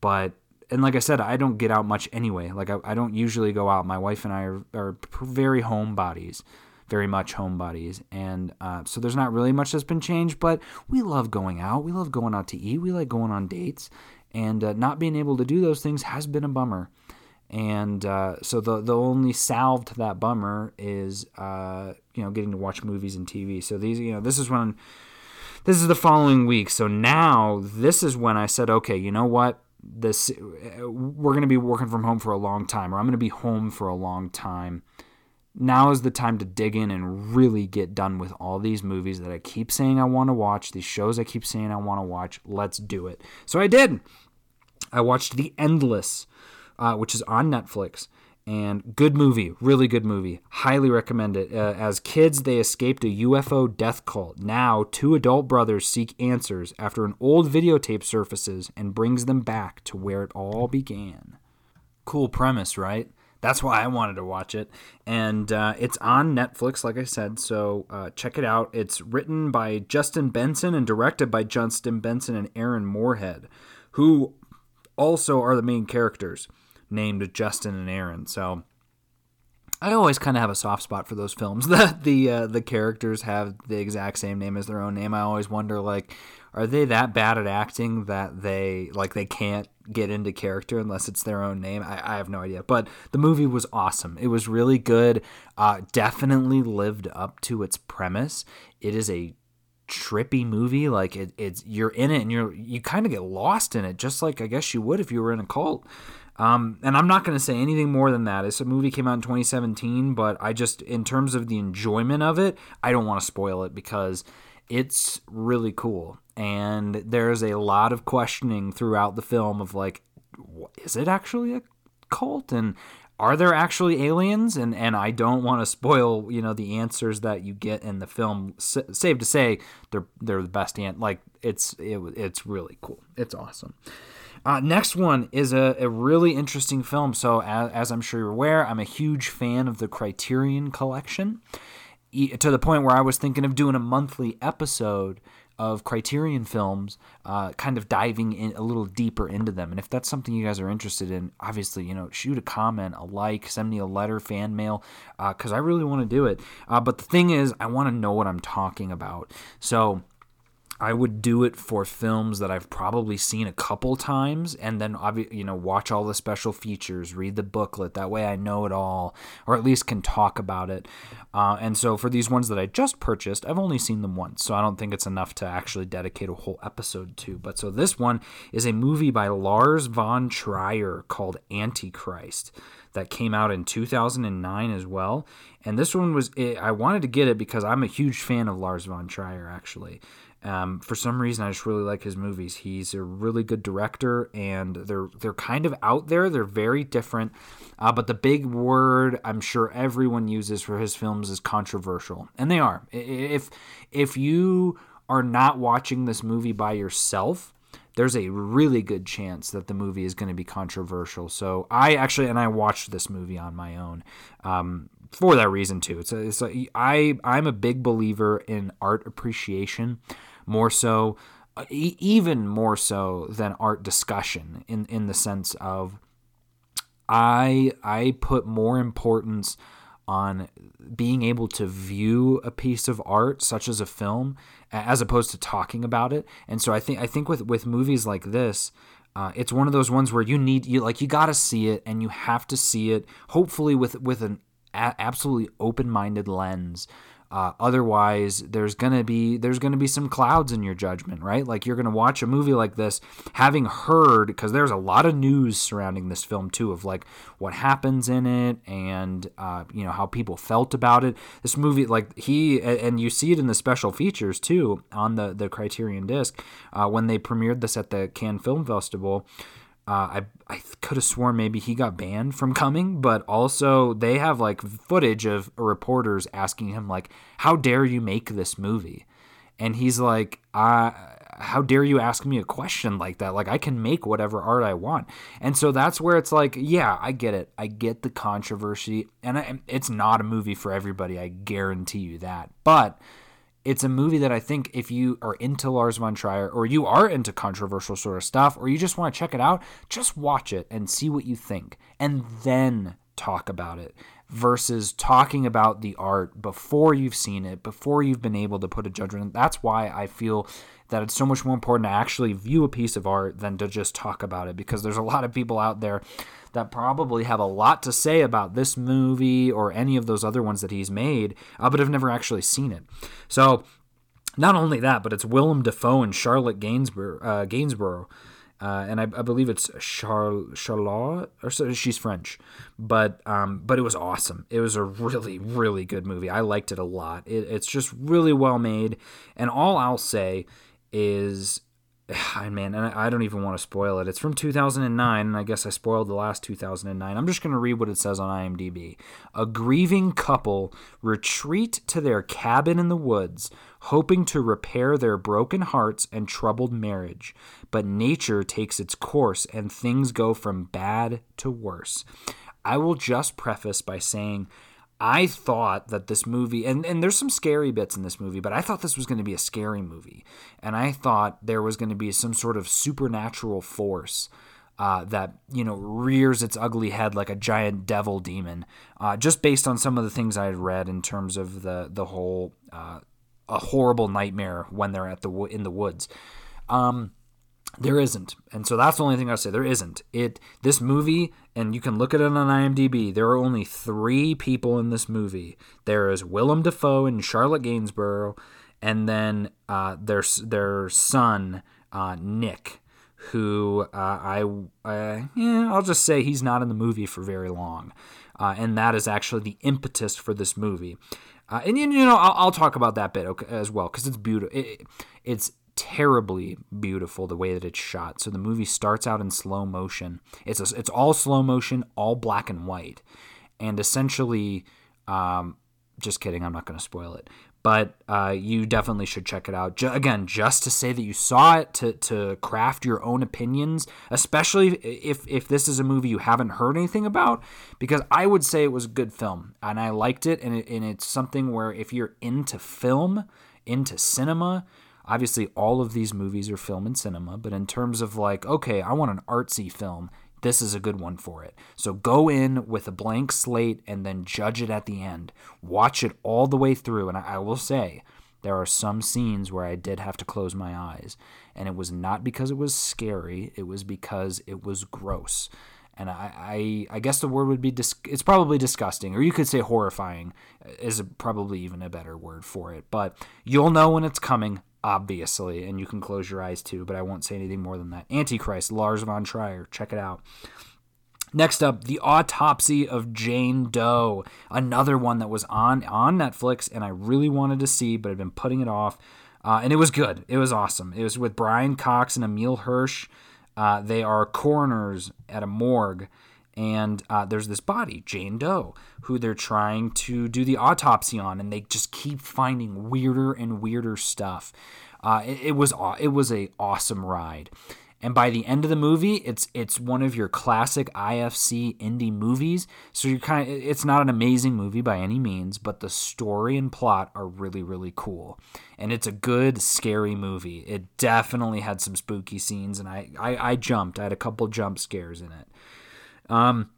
Speaker 1: But and like I said, I don't get out much anyway. Like I, I don't usually go out. My wife and I are, are very homebodies, very much homebodies, and uh, so there's not really much that's been changed. But we love going out. We love going out to eat. We like going on dates, and uh, not being able to do those things has been a bummer. And uh, so the the only salve to that bummer is uh, you know getting to watch movies and TV. So these you know this is when this is the following week. So now this is when I said, okay, you know what? This we're going to be working from home for a long time or I'm going to be home for a long time. Now is the time to dig in and really get done with all these movies that I keep saying I want to watch, these shows I keep saying I want to watch. Let's do it. So I did. I watched The Endless, uh, which is on Netflix and good movie, really good movie. Highly recommend it. Uh, as kids, they escaped a UFO death cult. Now, two adult brothers seek answers after an old videotape surfaces and brings them back to where it all began. Cool premise, right? That's why I wanted to watch it. And uh, it's on Netflix, like I said, so uh, check it out. It's written by Justin Benson and directed by Justin Benson and Aaron Moorhead, who also are the main characters named Justin and Aaron. So I always kind of have a soft spot for those films that the uh, the characters have the exact same name as their own name. I always wonder like are they that bad at acting that they like they can't get into character unless it's their own name? I, I have no idea. But the movie was awesome. It was really good. Uh, definitely lived up to its premise. It is a trippy movie. Like it, it's you're in it and you're you kind of get lost in it, just like I guess you would if you were in a cult. Um, and I'm not going to say anything more than that. It's a movie came out in 2017, but I just, in terms of the enjoyment of it, I don't want to spoil it because it's really cool. And there's a lot of questioning throughout the film of like, is it actually a cult? And are there actually aliens? And and I don't want to spoil you know the answers that you get in the film. S- safe to say, they're they're the best. Ant like it's it, it's really cool. It's awesome. Uh, next one is a, a really interesting film. So, as, as, I'm sure you're aware, I'm a huge fan of the Criterion Collection, to the point where I was thinking of doing a monthly episode of Criterion films, uh, kind of diving in a little deeper into them. And if that's something you guys are interested in, obviously, you know, shoot a comment, a like, send me a letter, fan mail, because uh, I really want to do it. Uh, but the thing is, I want to know what I'm talking about. So I would do it for films that I've probably seen a couple times and then you know watch all the special features, read the booklet. That way I know it all or at least can talk about it. Uh, and so for these ones that I just purchased, I've only seen them once, so I don't think it's enough to actually dedicate a whole episode to. But so this one is a movie by Lars von Trier called Antichrist that came out in 2009 as well. And this one was I wanted to get it because I'm a huge fan of Lars von Trier actually. Um, for some reason, I just really like his movies. He's a really good director, and they're they're kind of out there. They're very different, uh, but the big word I'm sure everyone uses for his films is controversial, and they are. If if you are not watching this movie by yourself, there's a really good chance that the movie is going to be controversial. So I actually, and I watched this movie on my own. Um, for that reason too. It's a, it's a, I I'm a big believer in art appreciation more so, uh, even more so than art discussion in in the sense of I I put more importance on being able to view a piece of art such as a film as opposed to talking about it. And so i think i think with with movies like this uh, it's one of those ones where you need you like you got to see it and you have to see it hopefully with with an a- absolutely open-minded lens uh, otherwise, there's gonna be there's gonna be some clouds in your judgment, right? Like you're gonna watch a movie like this, having heard because there's a lot of news surrounding this film too, of like what happens in it and uh, you know how people felt about it. This movie, like he and you see it in the special features too on the the Criterion disc uh, when they premiered this at the Cannes Film Festival. Uh, I I could have sworn maybe he got banned from coming, but also they have like footage of reporters asking him like, "How dare you make this movie?" And he's like, "Uh, how dare you ask me a question like that? Like I can make whatever art I want." And so that's where it's like, yeah, I get it. I get the controversy, and I, it's not a movie for everybody. I guarantee you that, but it's a movie that I think if you are into Lars von Trier or you are into controversial sort of stuff or you just want to check it out, just watch it and see what you think and then talk about it versus talking about the art before you've seen it, before you've been able to put a judgment. That's why I feel that it's so much more important to actually view a piece of art than to just talk about it because there's a lot of people out there that probably have a lot to say about this movie or any of those other ones that he's made, uh, but have never actually seen it. So, not only that, but it's Willem Dafoe and Charlotte Gainsborough, uh, Gainsborough uh, and I, I, believe it's Char- Charlotte, or so, she's French, but um, but it was awesome. It was a really really good movie. I liked it a lot. It, it's just really well made, and all I'll say is man, and I don't even want to spoil it. It's from 2009, and I guess I spoiled the last 2009. I'm just to read what it says on IMDb. A grieving couple retreat to their cabin in the woods, hoping to repair their broken hearts and troubled marriage. But nature takes its course, and things go from bad to worse. I will just preface by saying I thought that this movie, and, and there's some scary bits in this movie, but I thought this was going to be a scary movie. And I thought there was going to be some sort of supernatural force uh, that, you know, rears its ugly head like a giant devil demon, uh, just based on some of the things I had read in terms of the, the whole, uh, a horrible nightmare when they're at the in the woods. Um, there isn't. And so that's the only thing I'll say. There isn't. It this movie, and you can look at it on IMDb, there are only three people in this movie. There is Willem Dafoe and Charlotte Gainsborough, and then uh, their their son, uh, Nick, who uh, I yeah, I'll just say he's not in the movie for very long. Uh, and that is actually the impetus for this movie. Uh, and you know, I'll, I'll, talk about that bit okay, as well because it's beautiful. It, it's terribly beautiful the way that it's shot. So the movie starts out in slow motion. It's a, it's all slow motion, all black and white, and essentially, um, just kidding. I'm not going to spoil it, but uh, you definitely should check it out. J- again, just to say that you saw it, to to craft your own opinions, especially if if this is a movie you haven't heard anything about, because I would say it was a good film and I liked it, and it, and it's something where if you're into film, into cinema obviously all of these movies are film and cinema, but in terms of like, okay, I want an artsy film, this is a good one for it. So go in with a blank slate and then judge it at the end. Watch it all the way through. And I, will say, there are some scenes where I did have to close my eyes. And it was not because it was scary, it was because it was gross. And I, I, I guess the word would be dis- it's probably disgusting, or you could say horrifying is probably even a better word for it. But you'll know when it's coming obviously, and you can close your eyes too, but I won't say anything more than that. Antichrist, Lars von Trier, check it out. Next up, The Autopsy of Jane Doe, another one that was on on Netflix and I really wanted to see, but I've been putting it off. Uh, and it was good. It was awesome. It was with Brian Cox and Emile Hirsch. Uh, they are coroners at a morgue, and uh, there's this body, Jane Doe, who they're trying to do the autopsy on, and they just keep finding weirder and weirder stuff. Uh, it, it, was it was a awesome ride, and by the end of the movie, it's it's one of your classic IFC indie movies. So you kind of it's not an amazing movie by any means, but the story and plot are really really cool, and it's a good scary movie. It definitely had some spooky scenes, and I I, I jumped. I had a couple jump scares in it. Um,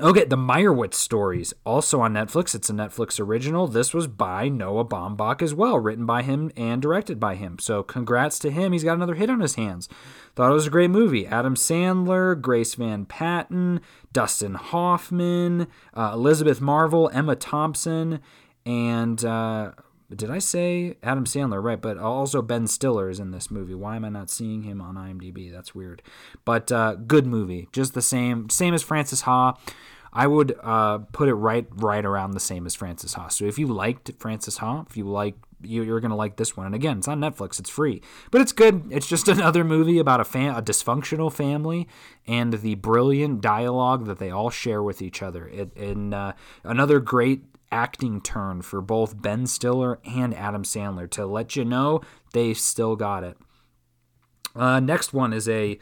Speaker 1: okay, the Meyerowitz stories, also on Netflix. It's a Netflix original. This was by Noah Baumbach as well, written by him and directed by him. So congrats to him. He's got another hit on his hands. Thought it was a great movie. Adam Sandler, Grace Van Patten, Dustin Hoffman, uh, Elizabeth Marvel, Emma Thompson, and uh, did I say Adam Sandler? Right, but also Ben Stiller is in this movie. Why am I not seeing him on IMDb? That's weird. But uh, good movie, just the same, same as Frances Ha. I would uh, put it right, right around the same as Frances Ha. So if you liked Frances Ha, if you like, you're gonna like this one. And again, it's on Netflix. It's free, but it's good. It's just another movie about a fam- a dysfunctional family and the brilliant dialogue that they all share with each other. It, and uh, another great acting turn for both Ben Stiller and Adam Sandler to let you know they still got it. Uh, next one is a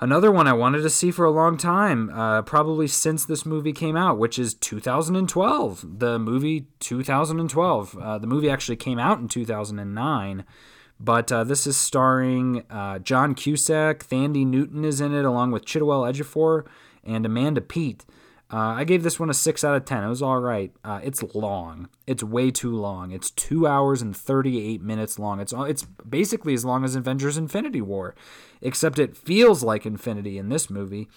Speaker 1: another one I wanted to see for a long time, uh, probably since this movie came out, which is 2012. The movie 2012. Uh, the movie actually came out in 2009. But uh, this is starring uh, John Cusack, Thandie Newton is in it, along with Chiwetel Ejiofor and Amanda Peet. Uh, I gave this one a 6 out of 10. It was all right. Uh, it's long. It's way too long. It's 2 hours and 38 minutes long. It's, it's basically as long as Avengers Infinity War, except it feels like Infinity in this movie.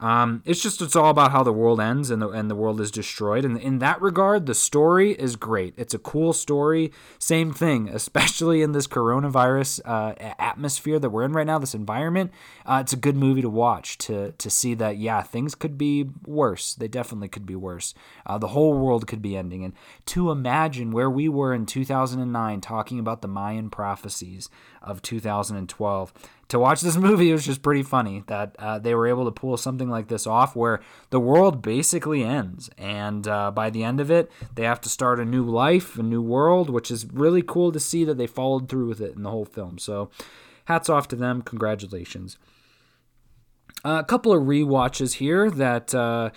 Speaker 1: Um, it's just it's all about how the world ends and the and the world is destroyed. And in that regard, the story is great. It's a cool story. Same thing, especially in this coronavirus uh, atmosphere that we're in right now, this environment. Uh, it's a good movie to watch to to see that yeah, things could be worse. They definitely could be worse. Uh, the whole world could be ending. And to imagine where we were in 2009 talking about the Mayan prophecies of 2012 to watch this movie, it was just pretty funny that uh, they were able to pull something like this off where the world basically ends. And uh, by the end of it, they have to start a new life, a new world, which is really cool to see that they followed through with it in the whole film. So hats off to them. Congratulations. Uh, a couple of re-watches here that uh,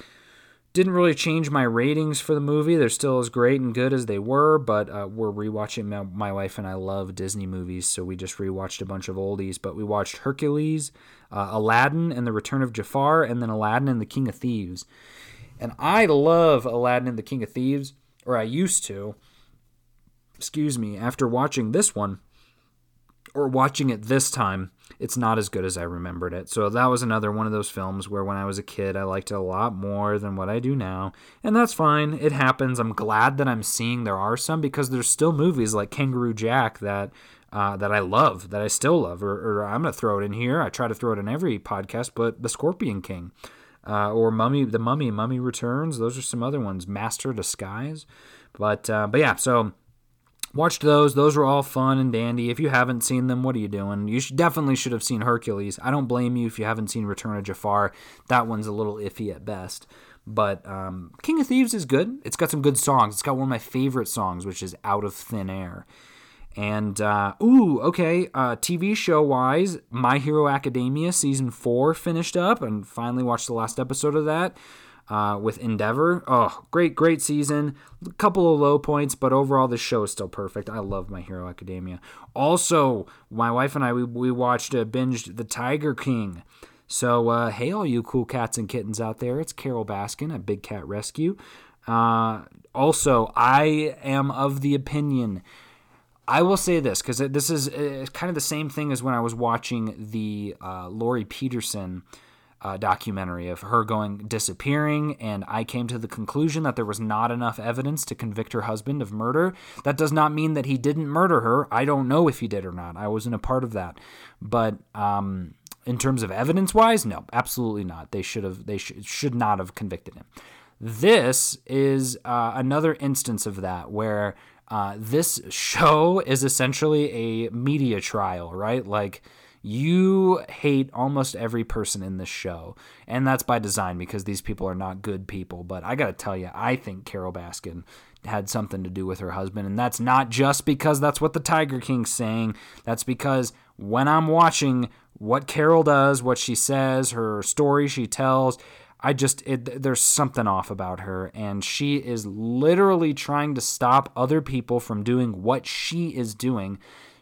Speaker 1: didn't really change my ratings for the movie. They're still as great and good as they were, but uh, we're rewatching. My, my wife and I love Disney movies, so we just rewatched a bunch of oldies. But we watched Hercules, uh, Aladdin, and The Return of Jafar, and then Aladdin and the King of Thieves. And I love Aladdin and the King of Thieves, or I used to. Excuse me. After watching this one, or watching it this time, it's not as good as I remembered it. So that was another one of those films where when I was a kid, I liked it a lot more than what I do now. And that's fine. It happens. I'm glad that I'm seeing there are some because there's still movies like Kangaroo Jack that uh, that I love, that I still love. Or, or I'm going to throw it in here. I try to throw it in every podcast, but The Scorpion King. Uh, or Mummy, The Mummy, Mummy Returns. Those are some other ones. Master Disguise. But, uh, but yeah, so watched those. Those were all fun and dandy. If you haven't seen them, what are you doing? You should, definitely should have seen Hercules. I don't blame you if you haven't seen Return of Jafar. That one's a little iffy at best. But um, King of Thieves is good. It's got some good songs. It's got one of my favorite songs, which is Out of Thin Air. And uh, ooh, okay. Uh, TV show wise, My Hero Academia season four finished up, and finally watched the last episode of that uh, with Endeavor. Oh, great, great season. A couple of low points, but overall, the show is still perfect. I love My Hero Academia. Also, my wife and I we, we watched uh, binged The Tiger King. So uh, hey, all you cool cats and kittens out there, it's Carole Baskin at Big Cat Rescue. Uh, also, I am of the opinion. I will say this because this is uh, kind of the same thing as when I was watching the uh, Laurie Peterson uh, documentary of her going disappearing, and I came to the conclusion that there was not enough evidence to convict her husband of murder. That does not mean that he didn't murder her. I don't know if he did or not. I wasn't a part of that, but um, in terms of evidence wise, no, absolutely not. They should have. They sh- should not have convicted him. This is uh, another instance of that where. Uh, this show is essentially a media trial, right? Like, you hate almost every person in this show. And that's by design because these people are not good people. But I got to tell you, I think Carole Baskin had something to do with her husband. And that's not just because that's what the Tiger King's saying. That's because when I'm watching what Carole does, what she says, her story she tells, I just it, there's something off about her and she is literally trying to stop other people from doing what she is doing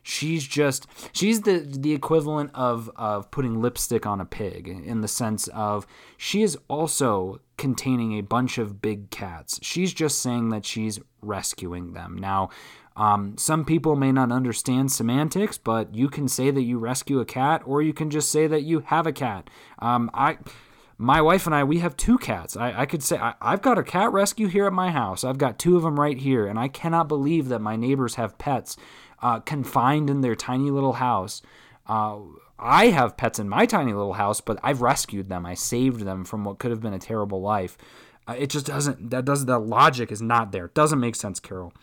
Speaker 1: She's just she's the the equivalent of of putting lipstick on a pig in the sense of she is also containing a bunch of big cats. She's just saying that she's rescuing them. Now, um, some people may not understand semantics, but you can say that you rescue a cat, or you can just say that you have a cat. Um, I my wife and I, we have two cats. I, I could say I, have got a cat rescue here at my house. I've got two of them right here, and I cannot believe that my neighbors have pets uh, confined in their tiny little house. Uh, I have pets in my tiny little house, but I've rescued them. I saved them from what could have been a terrible life. Uh, it just doesn't. That does. That logic is not there. It doesn't make sense, Carole.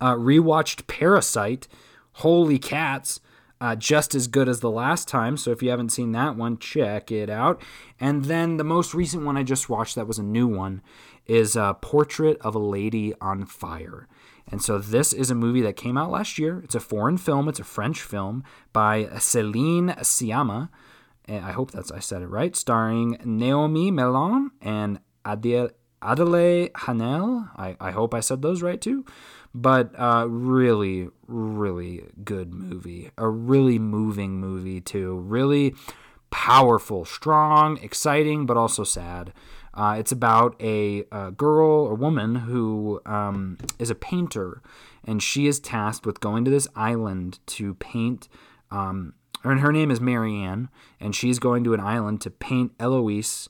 Speaker 1: Uh, rewatched Parasite. Holy cats! Uh, just as good as the last time. So if you haven't seen that one, check it out. And then the most recent one I just watched that was a new one is uh, Portrait of a Lady on Fire. And so this is a movie that came out last year. It's a foreign film. It's a French film by Céline Sciamma. I hope that's I said it right. Starring Naomi Mellon and Adele, Haenel. I, I hope I said those right too. But uh, really, really good movie. A really moving movie too. Really powerful, strong, exciting, but also sad. Uh, it's about a, a, girl or woman who um, is a painter, and she is tasked with going to this island to paint. Um, and her name is Marianne, and she's going to an island to paint Eloise,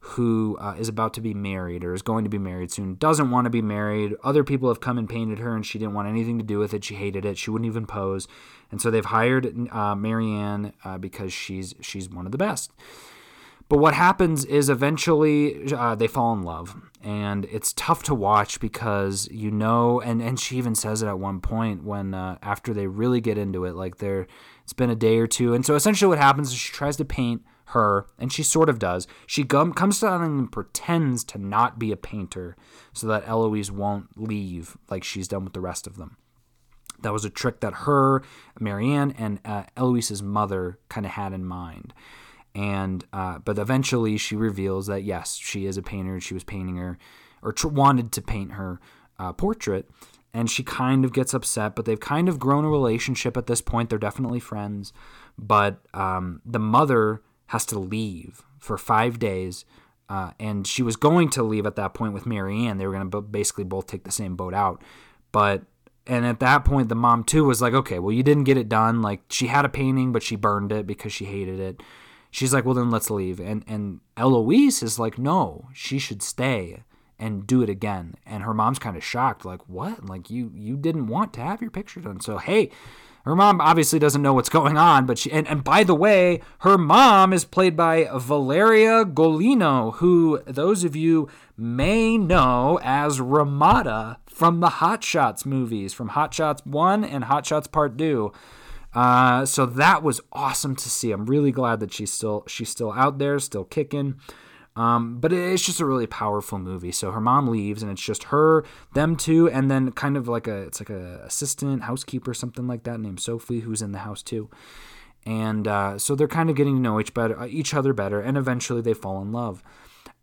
Speaker 1: who uh, is about to be married or is going to be married soon. Doesn't want to be married. Other people have come and painted her, and she didn't want anything to do with it. She hated it. She wouldn't even pose, and so they've hired uh, Marianne uh, because she's she's one of the best. But what happens is eventually uh, they fall in love, and it's tough to watch because you know, and and she even says it at one point when uh, after they really get into it, like they're it's been a day or two, and so essentially what happens is she tries to paint her, and she sort of does. She gum, comes down and pretends to not be a painter so that Eloise won't leave like she's done with the rest of them. That was a trick that her, Marianne, and uh, Eloise's mother kind of had in mind and uh, but eventually she reveals that yes, she is a painter. She was painting her, or tr- wanted to paint her uh, portrait, and she kind of gets upset. But they've kind of grown a relationship at this point. They're definitely friends, but um, the mother has to leave for five days. Uh, and she was going to leave at that point with Marianne. They were going to basically both take the same boat out. But and at that point, the mom too was like, "Okay, well, you didn't get it done. Like she had a painting, but she burned it because she hated it." She's like, well, then let's leave. And and Eloise is like, no, she should stay and do it again. And her mom's kind of shocked, like, what? Like you you didn't want to have your picture done. So hey, her mom obviously doesn't know what's going on, but she and, and by the way, her mom is played by Valeria Golino, who those of you may know as Ramada from the Hot Shots movies, from Hot Shots 1 and Hot Shots Part 2. Uh, so that was awesome to see. I'm really glad that she's still she's still out there, still kicking. Um, but it's just a really powerful movie. So her mom leaves, and it's just her, them two, and then kind of like a it's like a assistant housekeeper, something like that, named Sophie, who's in the house too. And uh, so they're kind of getting to know each better, each other better, and eventually they fall in love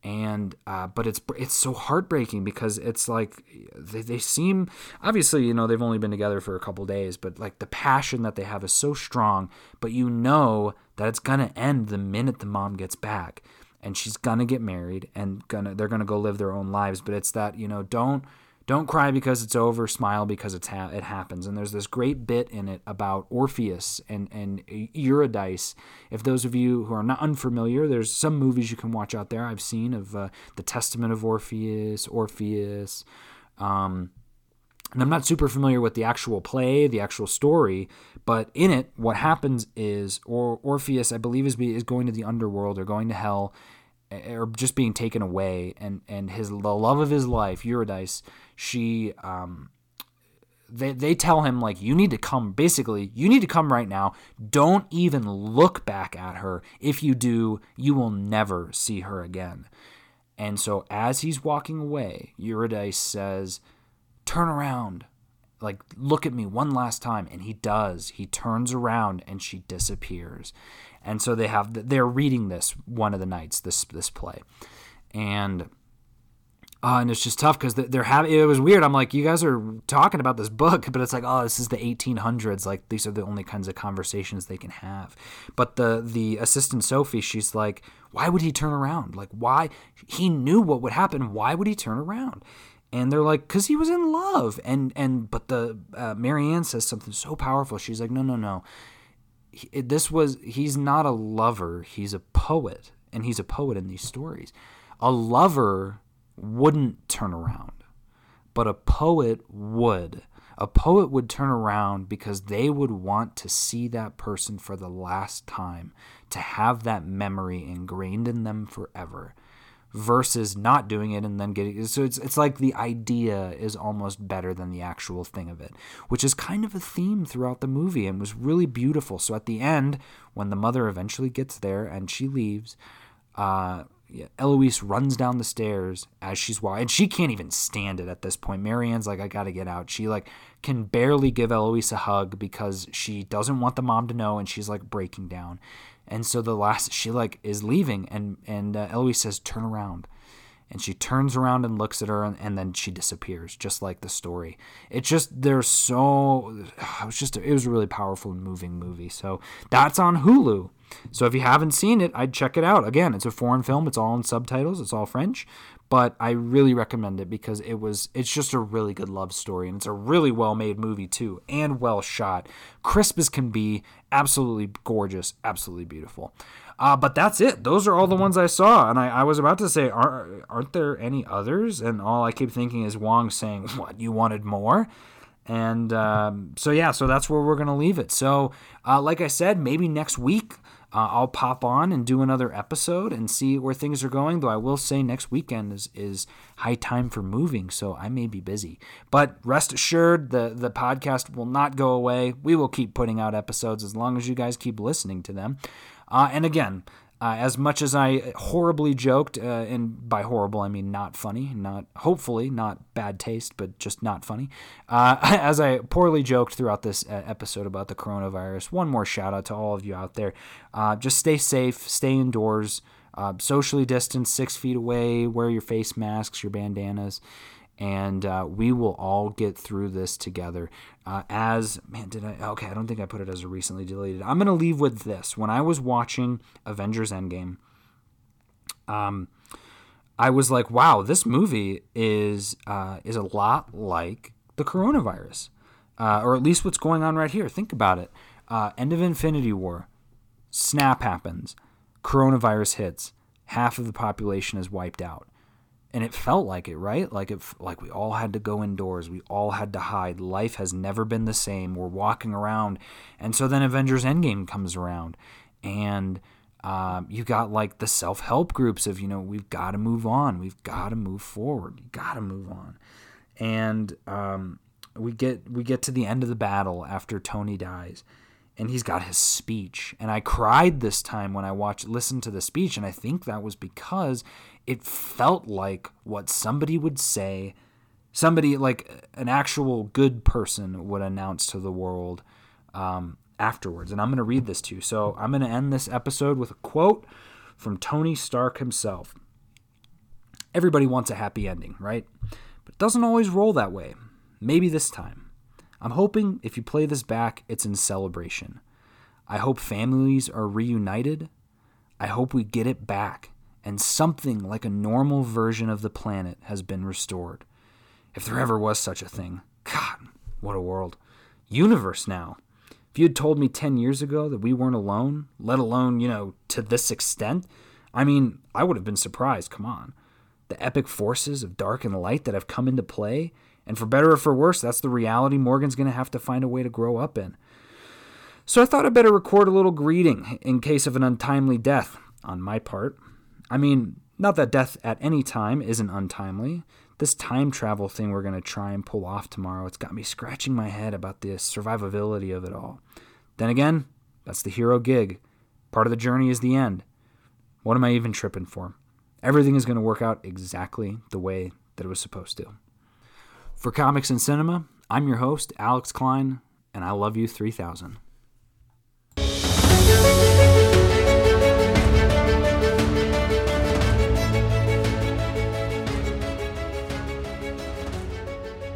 Speaker 1: and uh, but it's it's so heartbreaking because it's like they, they seem obviously you know they've only been together for a couple days but like the passion that they have is so strong but you know that it's gonna end the minute the mom gets back and she's gonna get married and gonna they're gonna go live their own lives but it's that you know don't don't cry because it's over, smile because it's ha- it happens. And there's this great bit in it about Orpheus and, and Eurydice. If those of you who are not unfamiliar, there's some movies you can watch out there I've seen of uh, The Testament of Orpheus, Orpheus. Um, and I'm not super familiar with the actual play, the actual story, but in it, what happens is or- Orpheus, I believe, is, be- is going to the underworld or going to hell or just being taken away and and his the love of his life Eurydice she um they, they tell him like you need to come basically you need to come right now. Don't even look back at her. If you do you will never see her again. And so as he's walking away Eurydice says turn around. Like look at me one last time. And he does. He turns around and she disappears. And so they have they're reading this one of the nights this this play, and uh, and it's just tough because they're having it was weird. I'm like, you guys are talking about this book, but it's like, oh, this is the 1800s. Like these are the only kinds of conversations they can have. But the the assistant Sophie, she's like, why would he turn around? Like why he knew what would happen. Why would he turn around? And they're like, because he was in love. And and but the uh, Marianne says something so powerful. She's like, no, no, no he, this was he's not a lover he's a poet and he's a poet in these stories a lover wouldn't turn around but a poet would. A poet would turn around because they would want to see that person for the last time to have that memory ingrained in them forever versus not doing it and then getting so it's it's like the idea is almost better than the actual thing of it which is kind of a theme throughout the movie and was really beautiful. So at the end when the mother eventually gets there and she leaves uh Eloise runs down the stairs as she's walking, and she can't even stand it at this point. Marianne's like, "I gotta get out." She like can barely give Eloise a hug because she doesn't want the mom to know, and she's like breaking down. And so the last she like is leaving, and and uh, Eloise says, "Turn around." And she turns around and looks at her, and, and then she disappears, just like the story. It's just there's so it was just it was a really powerful and moving movie. So that's on Hulu. So if you haven't seen it, I'd check it out. Again, it's a foreign film. It's all in subtitles. It's all French, but I really recommend it because it was it's just a really good love story and it's a really well-made movie too and well shot. Crisp as can be, absolutely gorgeous, absolutely beautiful. Uh, but that's it. Those are all the ones I saw, and I, I was about to say, aren't, aren't there any others? And all I keep thinking is Wong saying, "What you wanted more." And um, so yeah, so that's where we're gonna leave it. So, uh, like I said, maybe next week uh, I'll pop on and do another episode and see where things are going. Though I will say next weekend is, is high time for moving, so I may be busy. But rest assured, the the podcast will not go away. We will keep putting out episodes as long as you guys keep listening to them. Uh, and again, uh, as much as I horribly joked, uh, and by horrible I mean not funny, not hopefully not bad taste, but just not funny. Uh, as I poorly joked throughout this uh, episode about the coronavirus, one more shout out to all of you out there. Uh, just stay safe, stay indoors, uh, socially distance, six feet away, wear your face masks, your bandanas and uh, we will all get through this together. Uh, as man, did I? Okay, I don't think I put it as a recently deleted. I'm gonna leave with this. When I was watching Avengers Endgame, um, I was like, wow, this movie is uh, is a lot like the coronavirus, uh, or at least what's going on right here. Think about it. Uh, end of Infinity War, snap happens, coronavirus hits, half of the population is wiped out and it felt like it right? Like it like we all had to go indoors we all had to hide life has never been the same we're walking around and so then avengers endgame comes around and um, you got like the self-help groups of you know we've got to move on we've got to move forward you got to move on and um, we get we get to the end of the battle after Tony dies, and he's got his speech, and I cried this time when I watched listened to the speech, and I think that was because it felt like what somebody would say, somebody like an actual good person would announce to the world um, afterwards, and I'm going to read this to you. So I'm going to end this episode with a quote from Tony Stark himself. Everybody wants a happy ending, right? But it doesn't always roll that way. Maybe this time. I'm hoping if you play this back, it's in celebration. I hope families are reunited. I hope we get it back and something like a normal version of the planet has been restored. If there ever was such a thing. God, what a world. Universe now. If you had told me 10 years ago that we weren't alone, let alone, you know, to this extent, I mean, I would have been surprised. Come on. The epic forces of dark and light that have come into play, and for better or for worse, that's the reality Morgan's going to have to find a way to grow up in. So I thought I'd better record a little greeting in case of an untimely death on my part. I mean, not that death at any time isn't untimely. This time travel thing we're going to try and pull off tomorrow, it's got me scratching my head about the survivability of it all. Then again, that's the hero gig. Part of the journey is the end. What am I even tripping for? Everything is going to work out exactly the way that it was supposed to. For Comics and Cinema, I'm your host, Alex Klein, and I love you 3000.